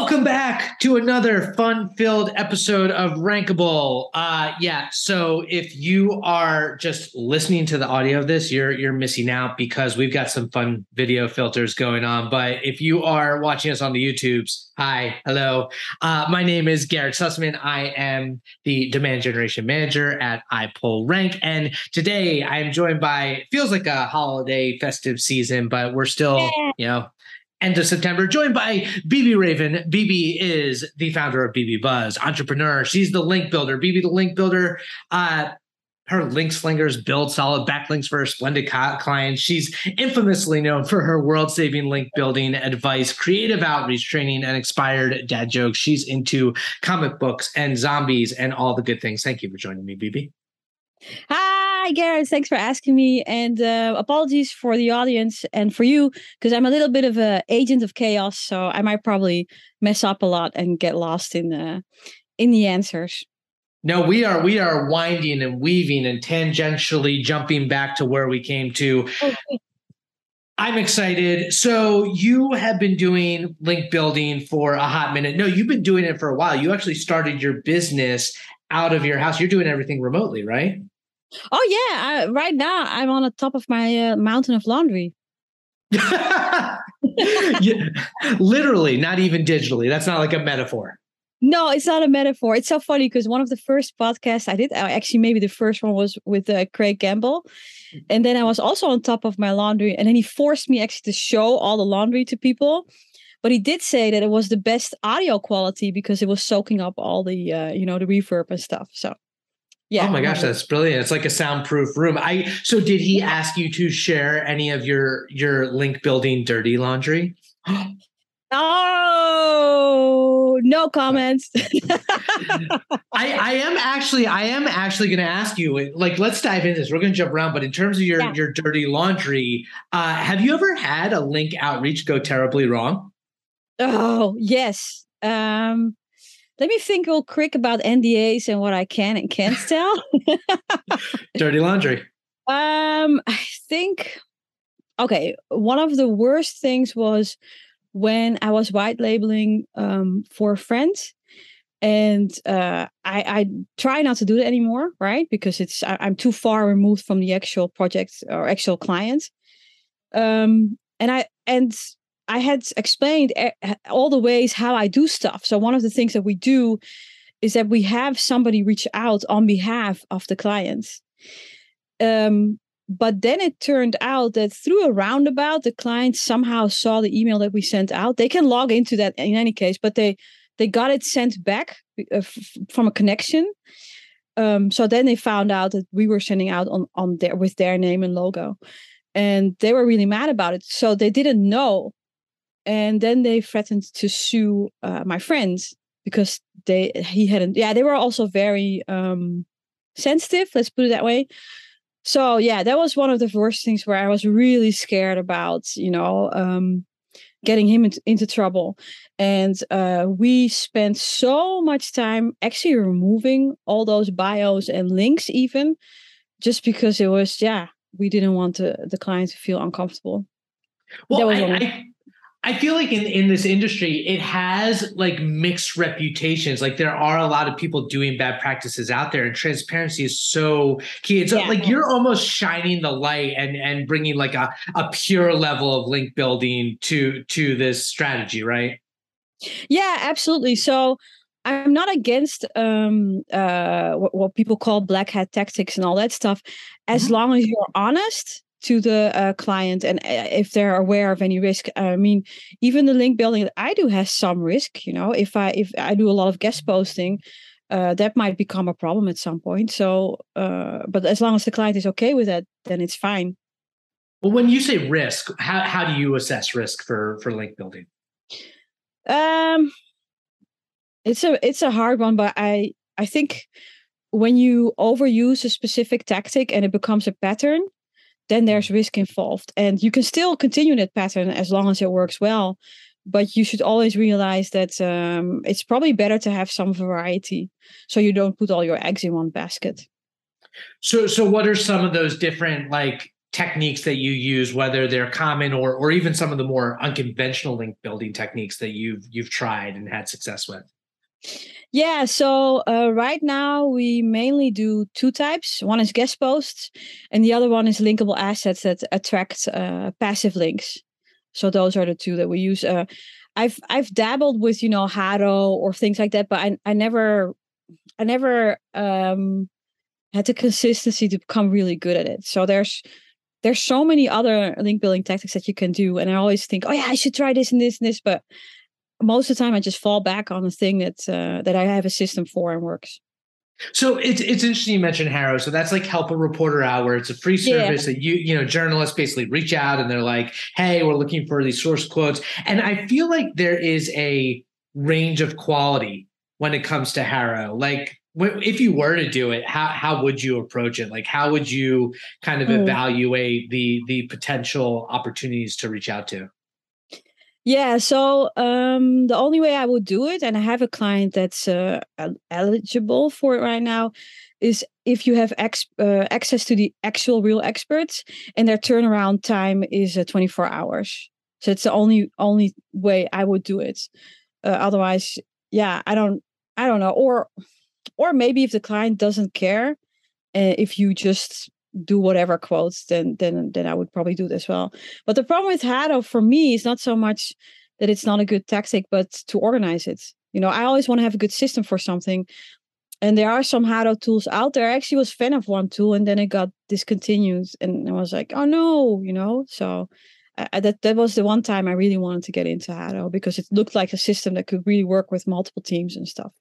Welcome back to another fun-filled episode of Rankable. Uh yeah, so if you are just listening to the audio of this, you're you're missing out because we've got some fun video filters going on. But if you are watching us on the YouTubes, hi, hello. Uh, my name is Garrett Sussman. I am the demand generation manager at iPullRank, and today I am joined by feels like a holiday festive season, but we're still, yeah. you know, end of September, joined by BB Raven. BB is the founder of BB Buzz, entrepreneur. She's the link builder. BB, the link builder. Uh, her link slingers build solid backlinks for her splendid clients. She's infamously known for her world saving link building advice, creative outreach training, and expired dad jokes. She's into comic books and zombies and all the good things. Thank you for joining me, BB. Hi, Garrett. Thanks for asking me. And uh, apologies for the audience and for you, because I'm a little bit of an agent of chaos. So I might probably mess up a lot and get lost in the in the answers. No, we are we are winding and weaving and tangentially jumping back to where we came to. Okay. I'm excited. So you have been doing link building for a hot minute. No, you've been doing it for a while. You actually started your business out of your house. You're doing everything remotely, right? Oh yeah, I, right now I'm on the top of my uh, mountain of laundry. yeah, literally, not even digitally. That's not like a metaphor. No, it's not a metaphor. It's so funny because one of the first podcasts I did, actually, maybe the first one was with uh, Craig Campbell. And then I was also on top of my laundry. And then he forced me actually to show all the laundry to people. But he did say that it was the best audio quality because it was soaking up all the, uh, you know, the reverb and stuff. So yeah. Oh my gosh, that's brilliant. It's like a soundproof room. I so did he ask you to share any of your your link building dirty laundry? oh, no comments. I, I am actually I am actually going to ask you like let's dive into this. We're going to jump around, but in terms of your yeah. your dirty laundry, uh, have you ever had a link outreach go terribly wrong? Oh, yes. Um let me think real quick about NDAs and what I can and can't tell. Dirty laundry. Um, I think okay. One of the worst things was when I was white labeling um, for friends, and uh, I, I try not to do that anymore, right? Because it's I, am too far removed from the actual project or actual client. Um, and I and I had explained all the ways how I do stuff. So one of the things that we do is that we have somebody reach out on behalf of the clients. Um, but then it turned out that through a roundabout, the client somehow saw the email that we sent out. They can log into that in any case, but they they got it sent back uh, from a connection. Um, so then they found out that we were sending out on on their with their name and logo, and they were really mad about it. So they didn't know and then they threatened to sue uh, my friends because they he hadn't yeah they were also very um sensitive let's put it that way. So yeah that was one of the worst things where i was really scared about you know um getting him into, into trouble. And uh, we spent so much time actually removing all those bios and links even just because it was yeah we didn't want to, the client to feel uncomfortable. Well I, I, I feel like in, in this industry, it has like mixed reputations. Like there are a lot of people doing bad practices out there, and transparency is so key. It's yeah. like you're almost shining the light and and bringing like a, a pure level of link building to to this strategy, right? Yeah, absolutely. So I'm not against um, uh, what, what, people call black hat tactics and all that stuff, as mm-hmm. long as you're honest to the uh, client and uh, if they're aware of any risk. I mean even the link building that i do has some risk you know if i if i do a lot of guest posting uh, that might become a problem at some point. So uh, but as long as the client is okay with that then it's fine. Well when you say risk how, how do you assess risk for for link building? Um it's a it's a hard one but i i think when you overuse a specific tactic and it becomes a pattern then there's risk involved. And you can still continue that pattern as long as it works well. But you should always realize that um, it's probably better to have some variety so you don't put all your eggs in one basket. So, so what are some of those different like techniques that you use, whether they're common or or even some of the more unconventional link building techniques that you've you've tried and had success with. Yeah, so uh, right now we mainly do two types. One is guest posts, and the other one is linkable assets that attract uh, passive links. So those are the two that we use. Uh, I've I've dabbled with you know HARO or things like that, but I I never I never um, had the consistency to become really good at it. So there's there's so many other link building tactics that you can do, and I always think, oh yeah, I should try this and this and this, but most of the time I just fall back on the thing that uh, that I have a system for and works. So it's it's interesting you mentioned HARO. So that's like help a reporter out, where it's a free service yeah. that you you know journalists basically reach out and they're like, hey, we're looking for these source quotes, and I feel like there is a range of quality when it comes to HARO. Like if you were to do it, how how would you approach it? Like how would you kind of mm. evaluate the the potential opportunities to reach out to? Yeah, so um, the only way I would do it, and I have a client that's uh, eligible for it right now, is if you have ex- uh, access to the actual real experts, and their turnaround time is uh, 24 hours. So it's the only only way I would do it. Uh, otherwise, yeah, I don't, I don't know, or or maybe if the client doesn't care, uh, if you just do whatever quotes, then then then I would probably do this well. But the problem with HARO for me is not so much that it's not a good tactic, but to organize it. You know, I always want to have a good system for something. And there are some HARO tools out there. I actually was fan of one tool and then it got discontinued. And I was like, oh no, you know. So I, that that was the one time I really wanted to get into HARO because it looked like a system that could really work with multiple teams and stuff.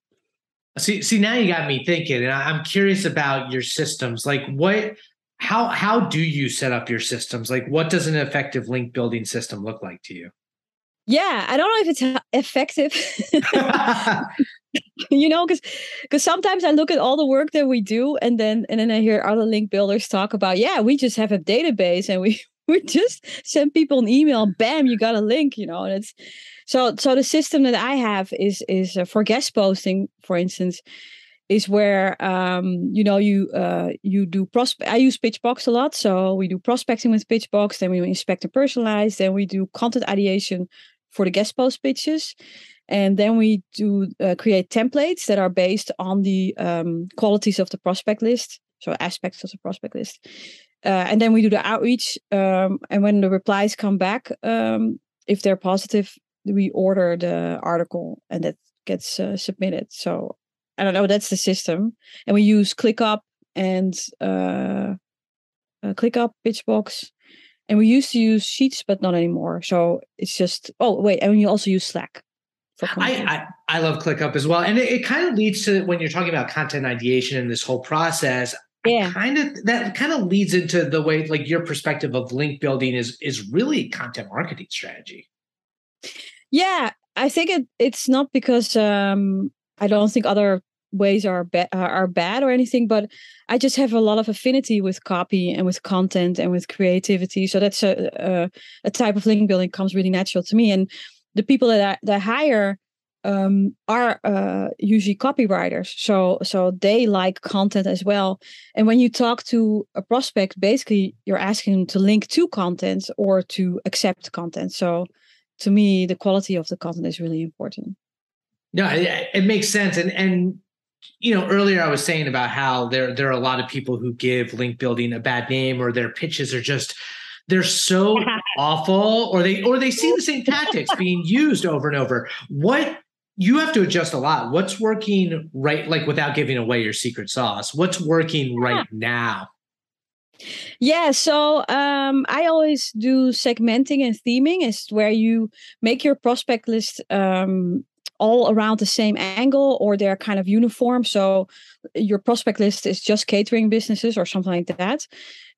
See, see, now you got me thinking, and I'm curious about your systems. Like, what how how do you set up your systems? Like what does an effective link building system look like to you? Yeah i don't know if it's effective. You know because because sometimes i look at all the work that we do and then and then i hear other link builders talk about yeah we just have a database and we we just send people an email bam you got a link you know and it's so so the system that i have is is uh, for guest posting for instance is where um, you know you uh, you do prospect. I use Pitchbox a lot, so we do prospecting with Pitchbox. Then we inspect and personalize. Then we do content ideation for the guest post pitches, and then we do uh, create templates that are based on the um, qualities of the prospect list, so aspects of the prospect list. Uh, and then we do the outreach, um, and when the replies come back, um, if they're positive, we order the article, and that gets uh, submitted. So I don't know. That's the system, and we use ClickUp and uh, uh, ClickUp, Pitchbox, and we used to use Sheets, but not anymore. So it's just oh wait, and we also use Slack. I, I, I love ClickUp as well, and it, it kind of leads to when you're talking about content ideation and this whole process. Yeah, kind of that kind of leads into the way like your perspective of link building is is really content marketing strategy. Yeah, I think it it's not because um I don't think other ways are bad are bad or anything but i just have a lot of affinity with copy and with content and with creativity. So that's a a, a type of link building comes really natural to me. And the people that i, that I hire um, are uh, usually copywriters. So so they like content as well. And when you talk to a prospect basically you're asking them to link to content or to accept content. So to me the quality of the content is really important yeah, it, it, makes sense. And and you know, earlier I was saying about how there there are a lot of people who give link building a bad name or their pitches are just they're so awful or they or they see the same tactics being used over and over. What you have to adjust a lot. What's working right like without giving away your secret sauce? What's working right now? Yeah, so um, I always do segmenting and theming is where you make your prospect list um, all around the same angle or they're kind of uniform. So your prospect list is just catering businesses or something like that.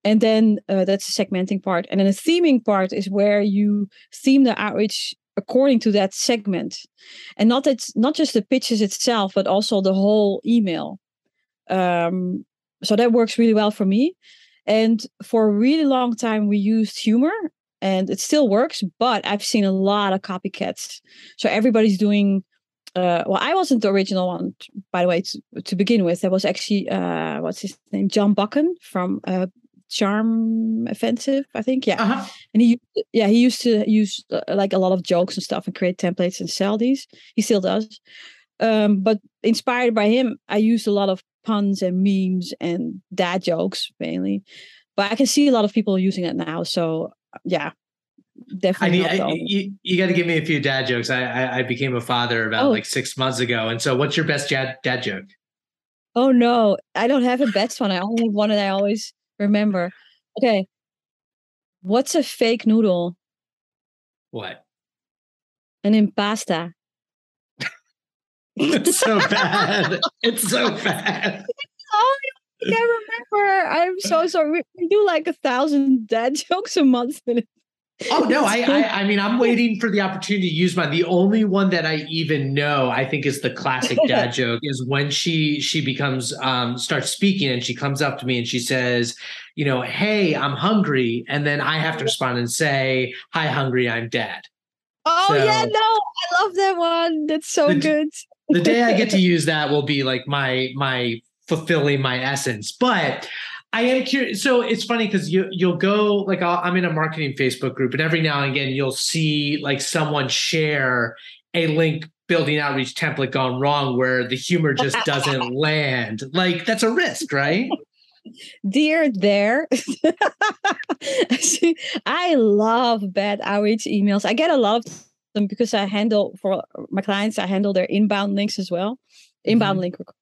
And then uh, that's the segmenting part. And then the theming part is where you theme the outreach according to that segment. And not it's not just the pitches itself, but also the whole email. Um, so that works really well for me. And for a really long time, we used humor and it still works, but I've seen a lot of copycats. So everybody's doing uh, well, I wasn't the original one, by the way, to, to begin with. There was actually, uh, what's his name? Jon Buchan from uh, charm offensive i think yeah Uh-huh. and he yeah he used to use uh, like a lot of jokes and stuff and create templates and sell these he still does um but inspired by him i used a lot of puns and memes and dad jokes mainly but i can see a lot of people using it now so yeah I definitely need not I, you, you got to give me a few dad jokes. I, I I became a father about Oh. like six months ago, and so what's your best dad dad joke? oh no i don't have a best one i only have one that i always remember okay what's a fake noodle What? an impasta It's so bad. It's so bad. Oh, I can't remember. I'm so sorry. We- do like a thousand dad jokes a month. and Oh no, I, I I mean I'm waiting for the opportunity to use mine. The only one that I even know, I think, is the classic dad joke is when she she becomes um starts speaking and she comes up to me and she says, you know, hey, I'm hungry, and then I have to respond and say, hi, hungry, I'm dad. Oh yeah, no, I love that one. That's so The- good. the day I get to use that will be like my my fulfilling my essence. But I am curious. So it's funny because you you'll go like I'll, I'm in a marketing Facebook group, and every now and again you'll see like someone share a link building outreach template gone wrong where the humor just doesn't land. Like that's a risk, right? Dear there. I love bad outreach emails. I get a lot of them because I handle for my clients, I handle their inbound links as well. Inbound Mhm. link requ-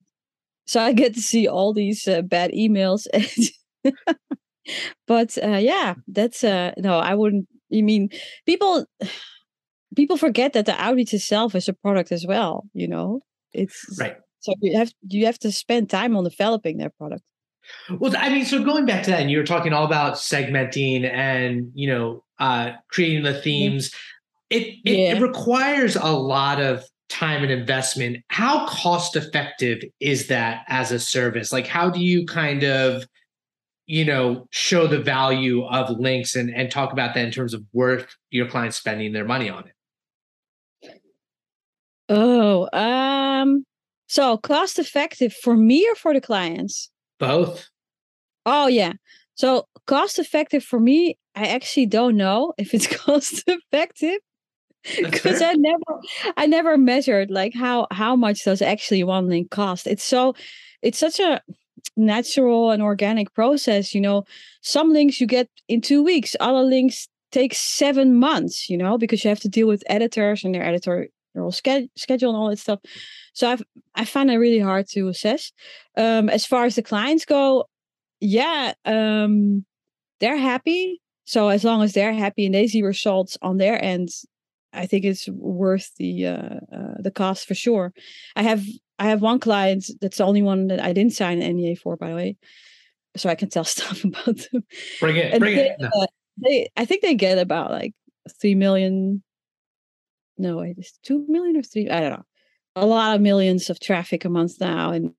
So I get to see all these uh, bad emails. but uh, yeah, that's uh no, I wouldn't you mean people people forget that the outreach itself is a product as well, you know. It's Right. so you have you have to spend time on developing their product. Well, I mean, so going back to that, and you were talking all about segmenting and you know uh, creating the themes. It it, it Yeah. requires a lot of time and investment. How cost effective is that as a service? Like, how do you kind of you know show the value of links and and talk about that in terms of worth your clients spending their money on it? Oh, um, so cost effective for me or for the clients? Both. Oh yeah. So cost effective for me, I actually don't know if it's cost effective because. I never I never measured like how how much does actually one link cost. It's so it's such a natural and organic process, you know. Some links you get in 2 weeks, other links take 7 months, you know, because you have to deal with editors and their editorial ske- schedule and all that stuff. So I've I find it really hard to assess. Um as far as the clients go, yeah, um they're happy. So as long as they're happy and they see results on their end, I think it's worth the uh, uh, the cost for sure. I have I have one client that's the only one that I didn't sign an NDA for, by the way, so I can tell stuff about them. Bring it. And Bring they, it. No. uh, they, I think they get about like three million. No, wait, it's two million or three. I don't know. A lot of millions of traffic a month now, and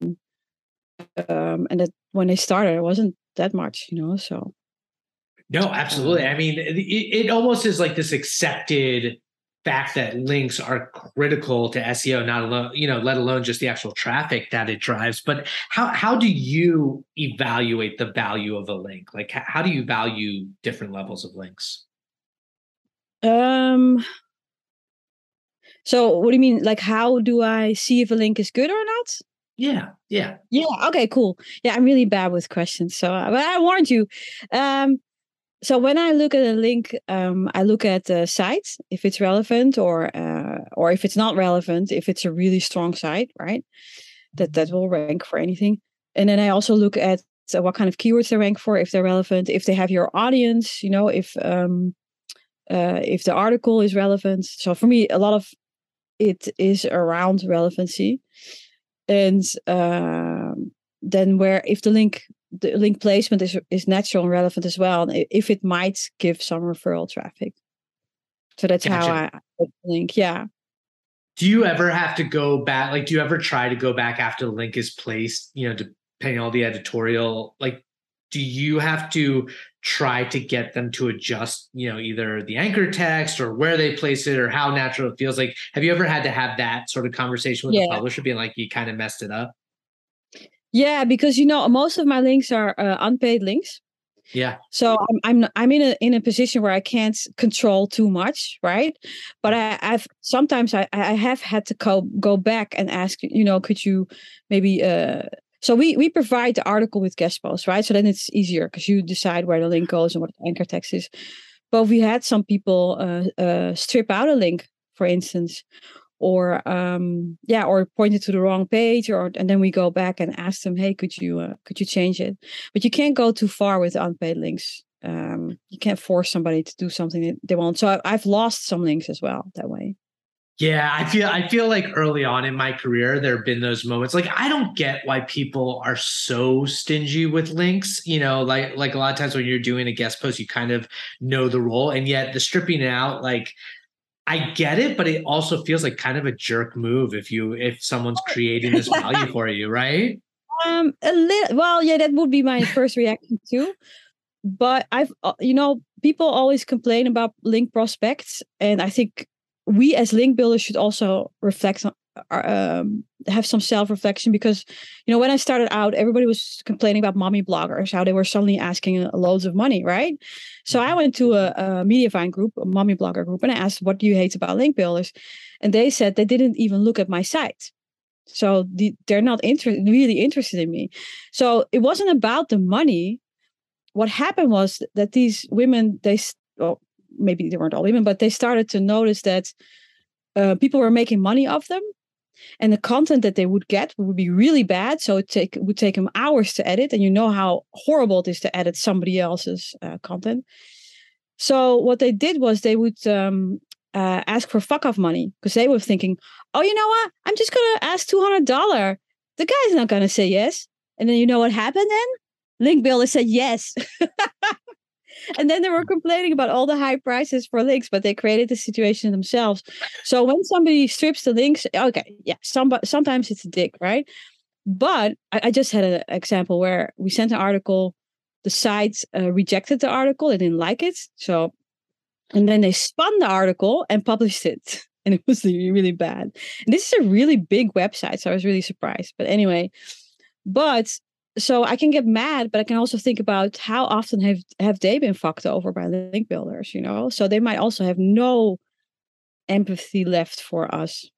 um, and that when they started, it wasn't that much, you know. So No, absolutely. I mean, it, it almost is like this accepted fact that links are critical to SEO, not alone, you know, let alone just the actual traffic that it drives. But how how do you evaluate the value of a link? Like, how do you value different levels of links? Um. So what do you mean? Like, how do I see if a link is good or not? Yeah, yeah. Yeah. Okay. Cool. Yeah, I'm really bad with questions, so but I warned you. Um. So when I look at a link, um, I look at the site if it's relevant or uh, or if it's not relevant. If it's a really strong site, right? That that will rank for anything. And then I also look at so what kind of keywords they rank for, if they're relevant, if they have your audience, you know, if um, uh, if the article is relevant. So for me, a lot of it is around relevancy, and um, then where if the link the link placement is is natural and relevant as well, if it might give some referral traffic. So that's how Gotcha. I I link. Yeah. Do you ever have to go back? Like, do you ever try to go back after the link is placed? You know, depending on all the editorial, like, do you have to try to get them to adjust, you know, either the anchor text or where they place it or how natural it feels? Like, have you ever had to have that sort of conversation with the publisher, being like, you kind of messed it up? Yeah, because you know most of my links are uh, unpaid links, Yeah. So I'm I'm I'm in a in a position where I can't control too much, right? But I, I've sometimes I I have had to go go back and ask, you know, could you maybe uh so we we provide the article with guest posts, right? So then it's easier because you decide where the link goes and what the anchor text is. But we had some people uh, uh, strip out a link, for instance, or um, yeah, or point it to the wrong page, or and then we go back and ask them, hey, could you uh, could you change it? But you can't go too far with unpaid links. Um, you can't force somebody to do something that they want. So I've lost some links as well that way. Yeah, I feel I feel like early on in my career there have been those moments. Like I don't get why people are so stingy with links. You know, like like a lot of times when you're doing a guest post, you kind of know the role, and yet the stripping out, like I get it, but it also feels like kind of a jerk move if you if someone's creating this value for you, right? Um, a little. Well, yeah, that would be my first reaction too. But I've, uh, you know, people always complain about link prospects, and I think we as link builders should also reflect on um, have some self-reflection because you know when i started out everybody was complaining about mommy bloggers how they were suddenly asking loads of money right? So i mm-hmm. went to a, a mediavine group a mommy blogger group and i asked what do you hate about link builders? And they said they didn't even look at my site. So the, they're not inter- really interested in me. So it wasn't about the money. What happened was that these women they well, maybe they weren't all women, but they started to notice that uh, people were making money off them, and the content that they would get would be really bad. So it take would take them hours to edit, and you know how horrible it is to edit somebody else's uh, content. So what they did was they would um, uh, ask for fuck off money because they were thinking, oh, you know what? I'm just gonna ask two hundred dollar. The guy's not gonna say yes. And then you know what happened then? Link builder said yes. and then they were complaining about all the high prices for links, but they created the situation themselves. So when somebody strips the links, okay, yeah, some, sometimes it's a dick, right? But I, I just had an example where we sent an article, the site uh, rejected the article, they didn't like it. So, and then they spun the article and published it. And it was really, bad. And this is a really big website. So I was really surprised. But anyway, but so I can get mad, but I can also think about how often have have they been fucked over by link builders, you know? So they might also have no empathy left for us.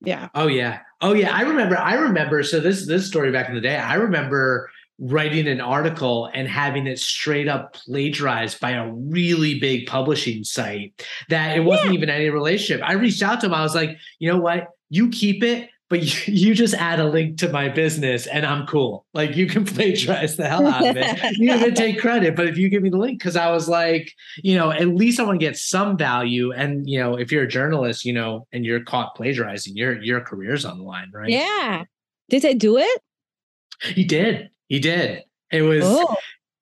Yeah. Oh yeah. Oh yeah. I remember. I remember. So this this story back in the day. I remember writing an article and having it straight up plagiarized by a really big publishing site that it wasn't yeah. even any relationship. I reached out to him. I was like, you know what? You keep it but you, you, just add a link to my business and I'm cool. Like you can plagiarize the hell out of it. you can take credit, but if you give me the link, because I was like, you know, at least I want to get some value. And you know, if you're a journalist, you know, and you're caught plagiarizing, your your career's on the line, right? Yeah. Did they do it? He did. He did. It was oh.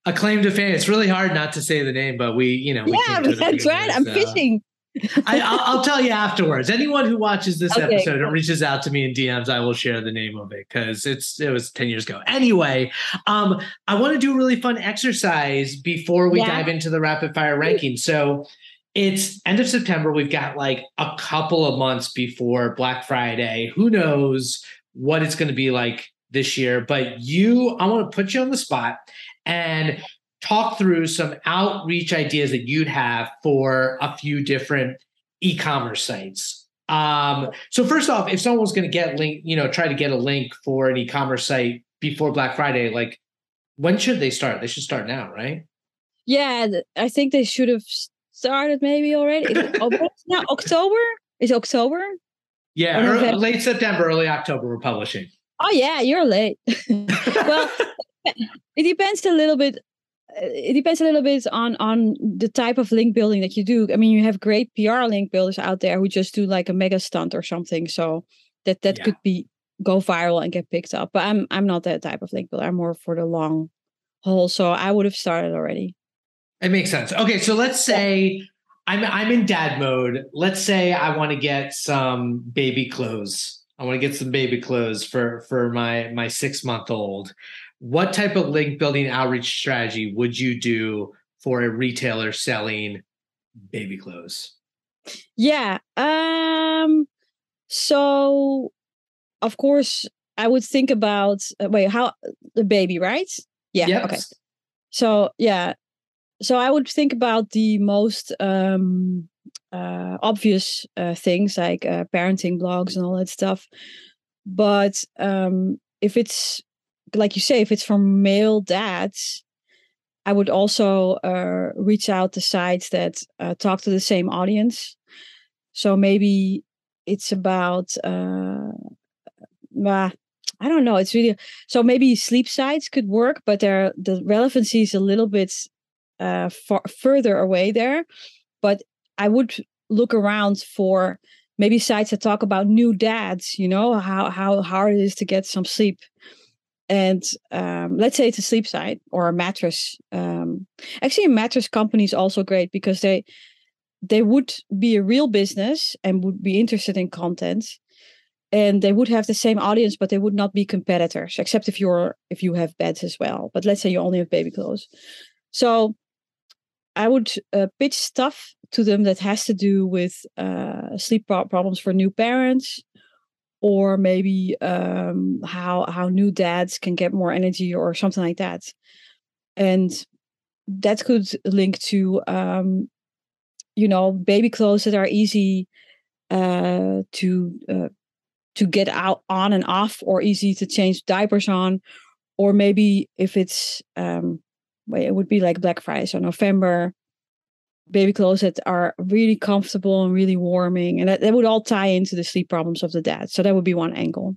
a claim to fame. It's really hard not to say the name, but we, you know, we yeah, that's right. I'm fishing. I, will tell you afterwards. Anyone who watches this okay, episode cool. and reaches out to me in DMs, I will share the name of it because it's it was ten years ago. Anyway, um, I want to do a really fun exercise before we yeah. dive into the rapid fire ranking. So it's end of September. We've got like a couple of months before Black Friday. Who knows what it's going to be like this year? But you, I want to put you on the spot and talk through some outreach ideas that you'd have for a few different e-commerce sites. Um, so first off, if someone was going to get link, you know, try to get a link for an e-commerce site before Black Friday, like when should they start? They should start now, right? Yeah, I think they should have started maybe already. now October is October. Yeah, early, late September, early October. We're publishing. Oh yeah, you're late. well, it depends a little bit it depends a little bit on on the type of link building that you do. I mean, you have great PR link builders out there who just do like a mega stunt or something. So that that yeah. could be go viral and get picked up. But I'm I'm not that type of link builder. I'm more for the long haul. So I would have started already. It makes sense. Okay, so let's say I'm I'm in dad mode. Let's say I want to get some baby clothes. I want to get some baby clothes for for my my six month old what type of link building outreach strategy would you do for a retailer selling baby clothes? Yeah. Um so of course I would think about uh, wait, how the baby, right? Yeah. Yep. Okay. So yeah, so I would think about the most um, uh, obvious uh, things like uh, parenting blogs and all that stuff. But um, if it's like you say, if it's from male dads, I would also uh, reach out to sites that uh, talk to the same audience. So maybe it's about, uh, I don't know. It's really so maybe sleep sites could work, but there the relevancy is a little bit uh, far further away there. But I would look around for maybe sites that talk about new dads. You know how how hard it is to get some sleep and um, let's say it's a sleep site or a mattress um, actually a mattress company is also great because they they would be a real business and would be interested in content. And they would have the same audience but they would not be competitors except if you're if you have beds as well. But let's say you only have baby clothes. So i would uh, pitch stuff to them that has to do with uh, sleep problems for new parents or maybe um, how how new dads can get more energy or something like that. And that could link to um, you know baby clothes that are easy uh, to uh, to get out on and off or easy to change diapers on. Or maybe if it's um, it would be like black friday so november baby clothes that are really comfortable and really warming and that, that would all tie into the sleep problems of the dad so that would be one angle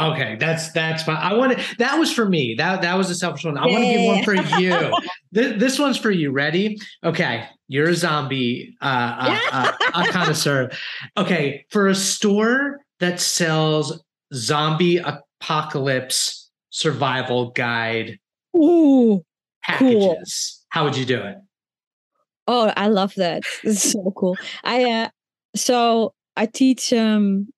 Okay, that's that's fine. I wanted that was for me. That that was a selfish one. I want to give one for you. this, this one's for you. Ready? Okay, you're a zombie, uh, uh, uh, a connoisseur. Okay, for a store that sells zombie apocalypse survival guide Ooh, packages, cool. how would you do it? Oh, I love that. It's so cool. I uh so I teach um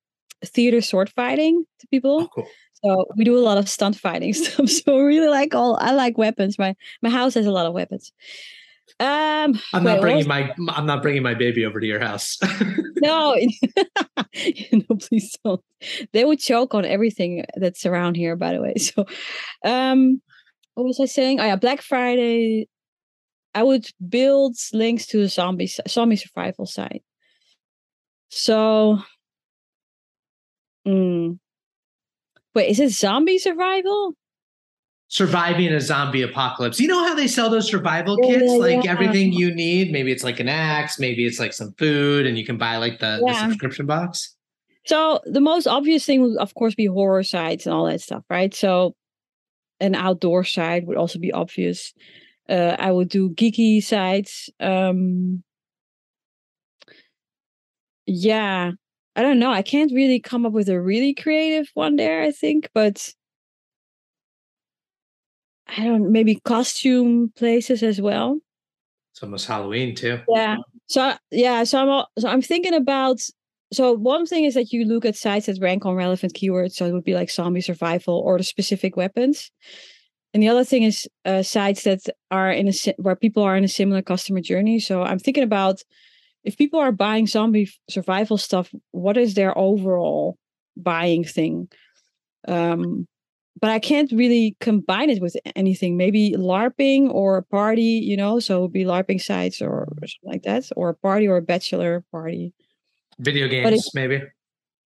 theater sword fighting to people. Oh, cool. So we do a lot of stunt fighting stuff. So I really like all I like weapons. My my house has a lot of weapons. Um, I'm not bringing my I'm not bringing my baby over to your house. no, no, please don't. They would choke on everything that's around here. By the way, so um, what was I saying? Oh yeah, Black Friday I would build links to the zombie zombie survival site. So, mm, wait, is it zombie survival? Surviving a zombie apocalypse. You know how they sell those survival kits? Yeah, like yeah. everything you need. Maybe it's like an axe, maybe it's like some food, and you can buy like the, yeah. the subscription box. So the most obvious thing would, of course, be horror sites and all that stuff, right? So an outdoor site would also be obvious. Uh, I would do geeky sites. Um, yeah, I don't know. I can't really come up with a really creative one there. I think, but I don't. Maybe costume places as well. It's almost Halloween too. Yeah. So yeah. So I'm. So I'm thinking about. So one thing is that you look at sites that rank on relevant keywords. So it would be like zombie survival or the specific weapons. And the other thing is uh, sites that are in a where people are in a similar customer journey. So I'm thinking about if people are buying zombie survival stuff, what is their overall buying thing? Um, but I can't really combine it with anything. Maybe LARPing or a party, you know, so it would be LARPing sites or, or something like that, or a party or a bachelor party. Video games, maybe.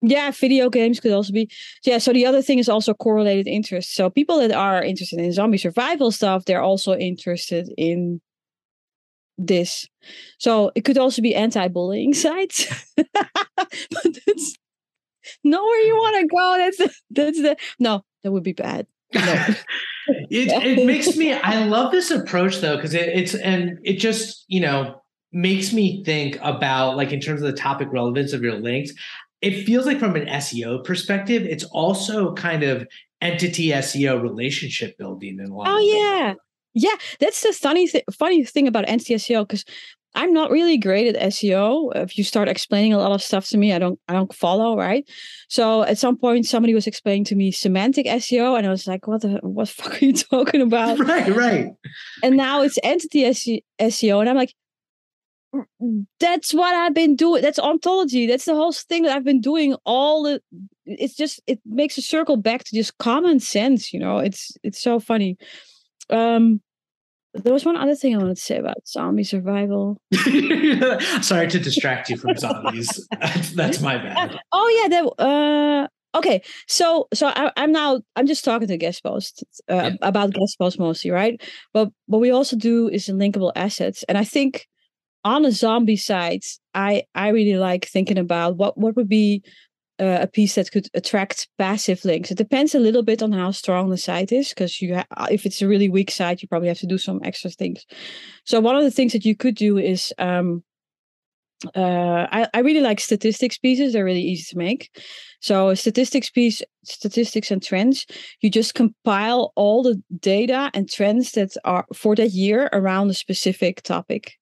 Yeah, video games could also be. Yeah, so the other thing is also correlated interest. So people that are interested in zombie survival stuff, they're also interested in this. So it could also be anti-bullying sites. but that's not where you want to go. That's the, that's the no, that would be bad. No. it it makes me I love this approach though, because it, it's and it just, you know, makes me think about like in terms of the topic relevance of your links it feels like from an SEO perspective, it's also kind of entity SEO relationship building in a lot. Oh yeah, yeah. That's the funny th- funny thing about entity SEO because I'm not really great at SEO. If you start explaining a lot of stuff to me, I don't I don't follow, right? So at some point somebody was explaining to me semantic SEO and I was like, what the what the fuck are you talking about? Right, right. And now it's entity SEO and I'm like, that's what I've been doing. That's ontology. That's the whole thing that I've been doing. All the, it's just it makes a circle back to just common sense. You know, it's it's so funny. Um, there was one other thing I wanted to say about zombie survival. Sorry to distract you from zombies. that's, my bad. Oh yeah, that uh okay so so I, am now i'm just talking to guest posts uh, yeah. about guest posts mostly right but what we also do is in linkable assets and i think on a zombie site i i really like thinking about what what would be uh, a piece that could attract passive links. It depends a little bit on how strong the site is, because you ha- uh, if it's a really weak site, you probably have to do some extra things. So one of the things that you could do is um, uh, I, I really like statistics pieces. They're really easy to make. So a statistics piece, statistics and trends, you just compile all the data and trends that are for that year around a specific topic.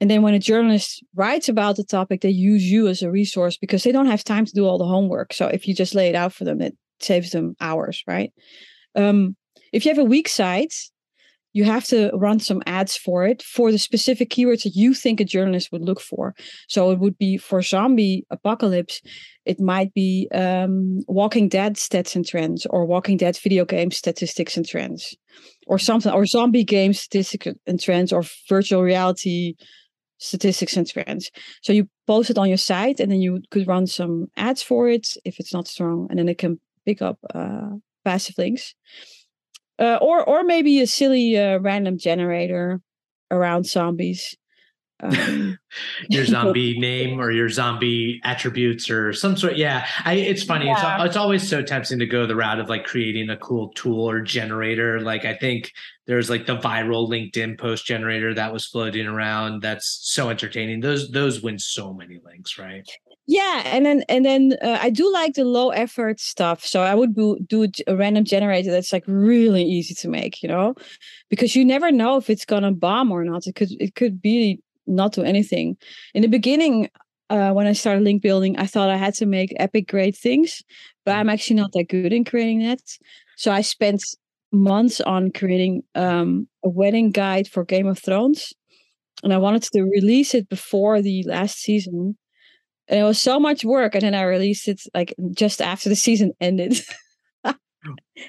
And then when a journalist writes about the topic, they use you as a resource because they don't have time to do all the homework. So if you just lay it out for them, it saves them hours, right? Um, if you have a weak site, you have to run some ads for it for the specific keywords that you think a journalist would look for. So it would be for zombie apocalypse, it might be um, Walking Dead stats and trends, or Walking Dead video game statistics and trends, or something, or zombie game statistics and trends, or virtual reality statistics and trends. So you post it on your site, and then you could run some ads for it if it's not strong, and then it can pick up uh, passive links. Uh, or or maybe a silly uh, random generator around zombies. Um, your zombie name or your zombie attributes or some sort. Yeah, I, it's funny. Yeah. It's it's always so tempting to go the route of like creating a cool tool or generator. Like I think there's like the viral LinkedIn post generator that was floating around. That's so entertaining. Those those win so many links, right? yeah and then and then uh, i do like the low effort stuff so i would do, do a random generator that's like really easy to make you know because you never know if it's gonna bomb or not it could it could be not do anything. In the beginning uh, when i started link building i thought i had to make epic great things but i'm actually not that good in creating that. So i spent months on creating um, a wedding guide for game of thrones and i wanted to release it before the last season. And it was so much work and then i released it like just after the season ended.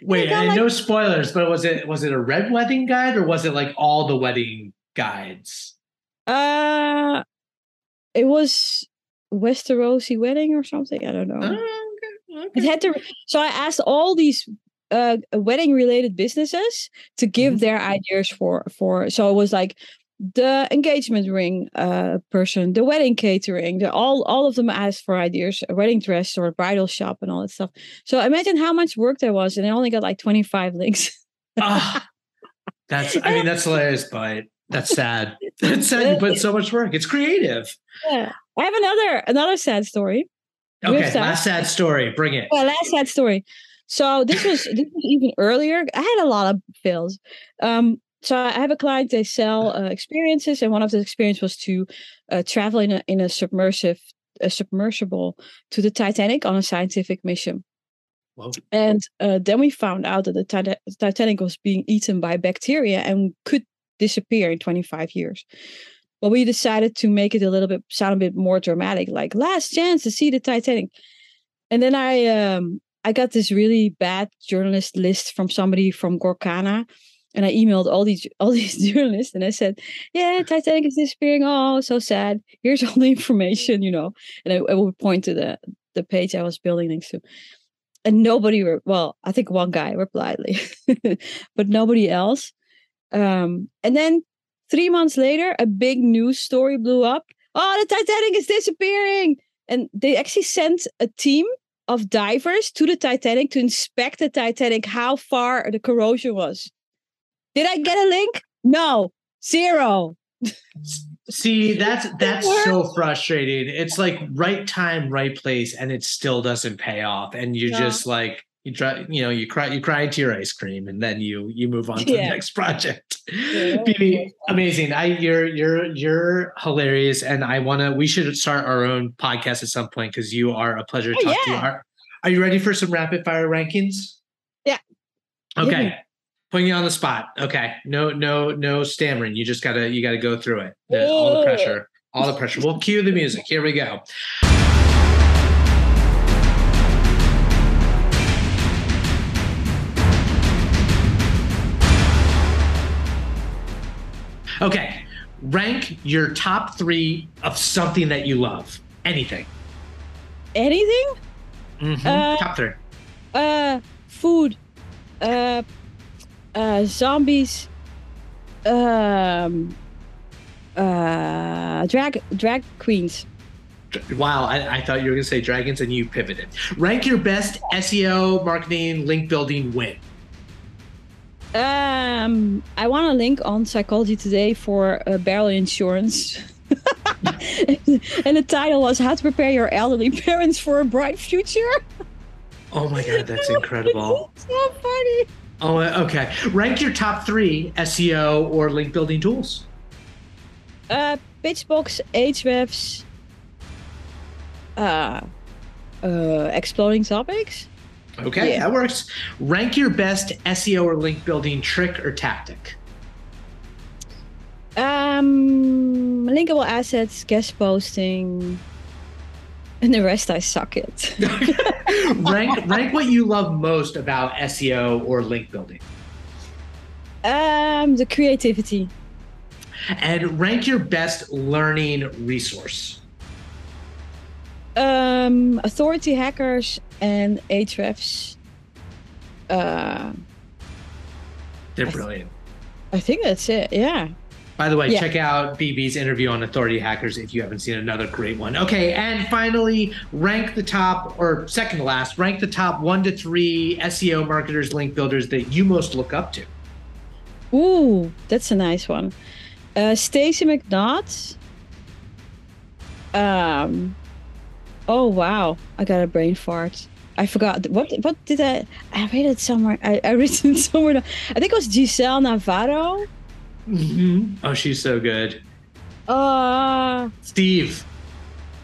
Wait and like, no spoilers but was it was it a red wedding guide or was it like all the wedding guides uh it was westerosi wedding or something i don't know oh, okay, okay. it had to so i asked all these uh, wedding related businesses to give mm-hmm. their ideas for for so it was like the engagement ring uh, person, the wedding catering, the, all all of them asked for ideas, a wedding dress or a bridal shop and all that stuff. So imagine how much work there was, and I only got like twenty five links. Ah, that's I mean that's hilarious, but that's sad. That's sad. You put so much work. It's creative. Yeah, I have another another sad story. Okay, sad. last sad story. Bring it. Well, last sad story. So this was this was even earlier. I had a lot of fails. Um, so I have a client. They sell uh, experiences, and one of the experiences was to uh, travel in a in a submersive a submersible to the Titanic on a scientific mission. Wow. And uh, then we found out that the Titanic was being eaten by bacteria and could disappear in 25 years. But we decided to make it a little bit sound a bit more dramatic, like last chance to see the Titanic. And then I um I got this really bad journalist list from somebody from Gorkana and I emailed all these all these journalists and I said, "Yeah, Titanic is disappearing. Oh, so sad. Here's all the information, you know." And I, I would point to the the page I was building next to, and nobody. Re- well, I think one guy replied, but nobody else. Um, and then three months later, a big news story blew up. Oh, the Titanic is disappearing, and they actually sent a team of divers to the Titanic to inspect the Titanic, how far the corrosion was. Did I get a link? No, zero. See, that's that's so frustrating. It's like right time, right place, and it still doesn't pay off. And you're yeah. just like you try, you know, you cry, you cry into your ice cream, and then you you move on to yeah. the next project. Yeah, amazing. I you're you're you're hilarious, and I want to. We should start our own podcast at some point because you are a pleasure to oh, talk to. Are, are you ready for some rapid fire rankings? Yeah. Okay putting you on the spot. Okay. No, no, no stammering. You just gotta you gotta go through it. The, all the pressure. All the pressure. We'll cue the music. Here we go. Okay. Rank your top three of something that you love. Anything. Anything? Mhm. Uh, top three. Uh, food. Uh, uh, zombies. Um, uh, drag drag queens. Wow, I, I thought you were going to say dragons and you pivoted. Rank your best SEO, marketing, link building win. Um, I want to link on Psychology Today for uh, burial insurance. and the title was How to Prepare Your Elderly Parents for a Bright Future. Oh my God, that's incredible. so funny. Oh, okay. Rank your top three SEO or link building tools. Uh, Pitchbox, Ahrefs, uh, uh, Exploding Topics. Okay, Yeah. that works. Rank your best SEO or link building trick or tactic. Um, linkable assets, guest posting, and the rest I suck at. rank rank what you love most about SEO or link building. um, the creativity. And rank your best learning resource. Um, authority hackers and Ahrefs. Uh, They're I- brilliant. I think that's it. Yeah. By the way, Yeah. check out BB's interview on authority hackers if you haven't seen another great one. Okay, and finally, rank the top or second to last, rank the top one to three SEO marketers, link builders that you most look up to. Ooh, that's a nice one. Uh, Stacey McNaught. Um. Oh wow, I got a brain fart. I forgot what. What did I? I read it somewhere. I, I read it somewhere. I think it was Gisele Navarro. Mm-hmm. Oh, she's so good. Uh, Steve.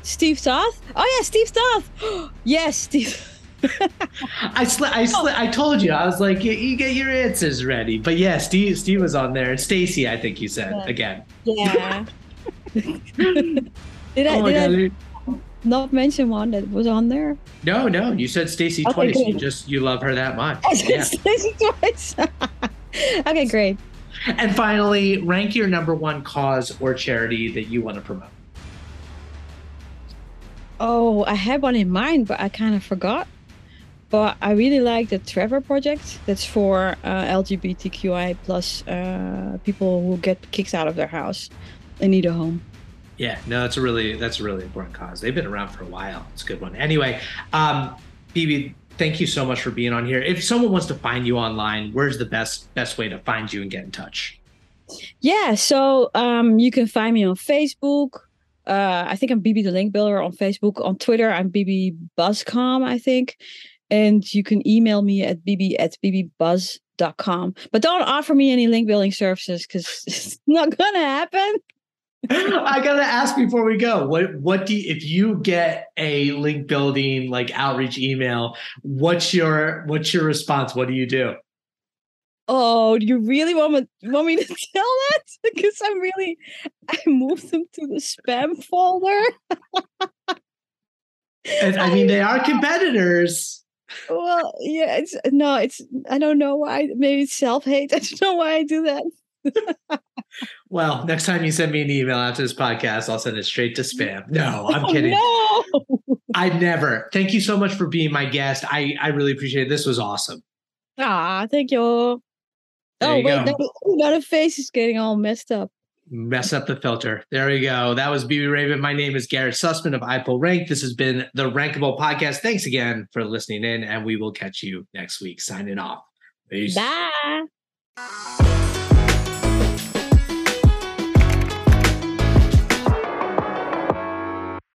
Steve Toth. Oh yeah, Steve Toth. yes, Steve. I sli- I sli- I told you. I was like, you, you get your answers ready. But yeah, Steve Steve was on there. And Stacey, I think you said Yeah. again. Yeah. did I, oh did I. not mention one that was on there? No, no, you said Stacey Okay, twice. You just you love her that much. I said Yeah. Stacey twice. okay, great. And finally, rank your number one cause or charity that you want to promote. Oh, I had one in mind, but I kind of forgot. But I really like the Trevor project. That's for uh, LGBTQI plus uh, people who get kicked out of their house and need a home. Yeah, no, it's a really that's a really important cause. They've been around for a while. It's a good one. Anyway, um, BB, thank you so much for being on here. If someone wants to find you online, where's the best best way to find you and get in touch? Yeah, so um, you can find me on Facebook. Uh, I think I'm BB the Link Builder on Facebook. On Twitter, I'm BB Buzzcom, I think. And you can email me at bb at bbuzz.com. But don't offer me any link building services because it's not going to happen. I gotta ask before we go. What what do you, if you get a link building like outreach email? What's your what's your response? What do you do? Oh, do you really want me, want me to tell that? Because I'm really, I moved them to the spam folder. And, I mean, they are competitors. Well, yeah, it's no, it's I don't know why. Maybe it's self hate. I don't know why I do that. Well, next time you send me an email after this podcast, I'll send it straight to spam. No, I'm Oh, kidding. No. I never. Thank you so much for being my guest. I I really appreciate it. This was awesome. Ah, thank you. There oh you wait, go. now the face is getting all messed up. Mess up the filter. There we go. That was BB Raven. My name is Garrett Sussman of iPullRank. This has been the Rankable Podcast. Thanks again for listening in, and we will catch you next week. Signing off. Peace. Bye.